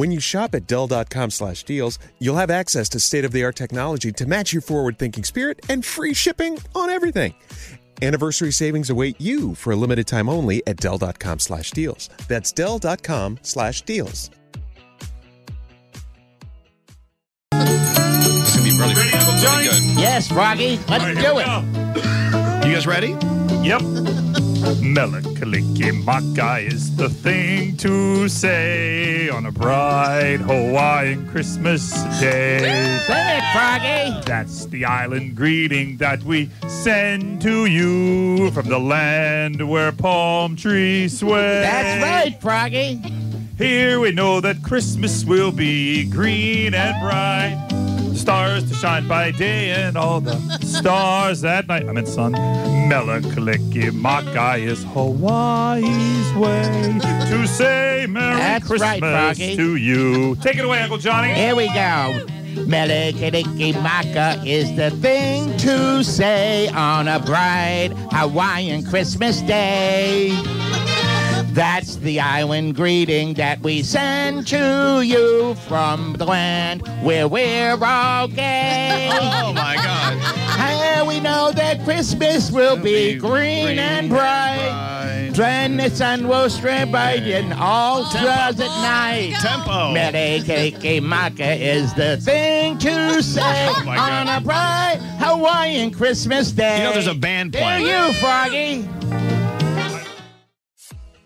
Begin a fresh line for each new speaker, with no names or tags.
When you shop at Dell.com slash deals, you'll have access to state of the art technology to match your forward thinking spirit and free shipping on everything. Anniversary savings await you for a limited time only at Dell.com slash deals. That's Dell.com slash deals.
It's gonna be really, really good.
Yes, Froggy, let's do it.
You guys ready?
Yep. Melakalikimaka is the thing to say on a bright Hawaiian Christmas day.
It, Froggy.
That's the island greeting that we send to you from the land where palm trees sway.
That's right, Froggy.
Here we know that Christmas will be green and bright. Stars to shine by day and all the stars at night. I meant sun. Melakalikimaka is Hawaii's way to say Merry
That's
Christmas
right,
to you. Take it away, Uncle Johnny.
Here we go. Mele Kalikimaka is the thing to say on a bright Hawaiian Christmas day. That's the island greeting that we send to you from the land where we're all gay.
Oh my God.
How we know that Christmas will be green and bright. Then the sun will shine bright in all stars at night.
Tempo.
Mele Kalikimaka is the thing to say
Oh,
on a bright Hawaiian Christmas day.
You know there's a band
There
playing.
you, Froggy.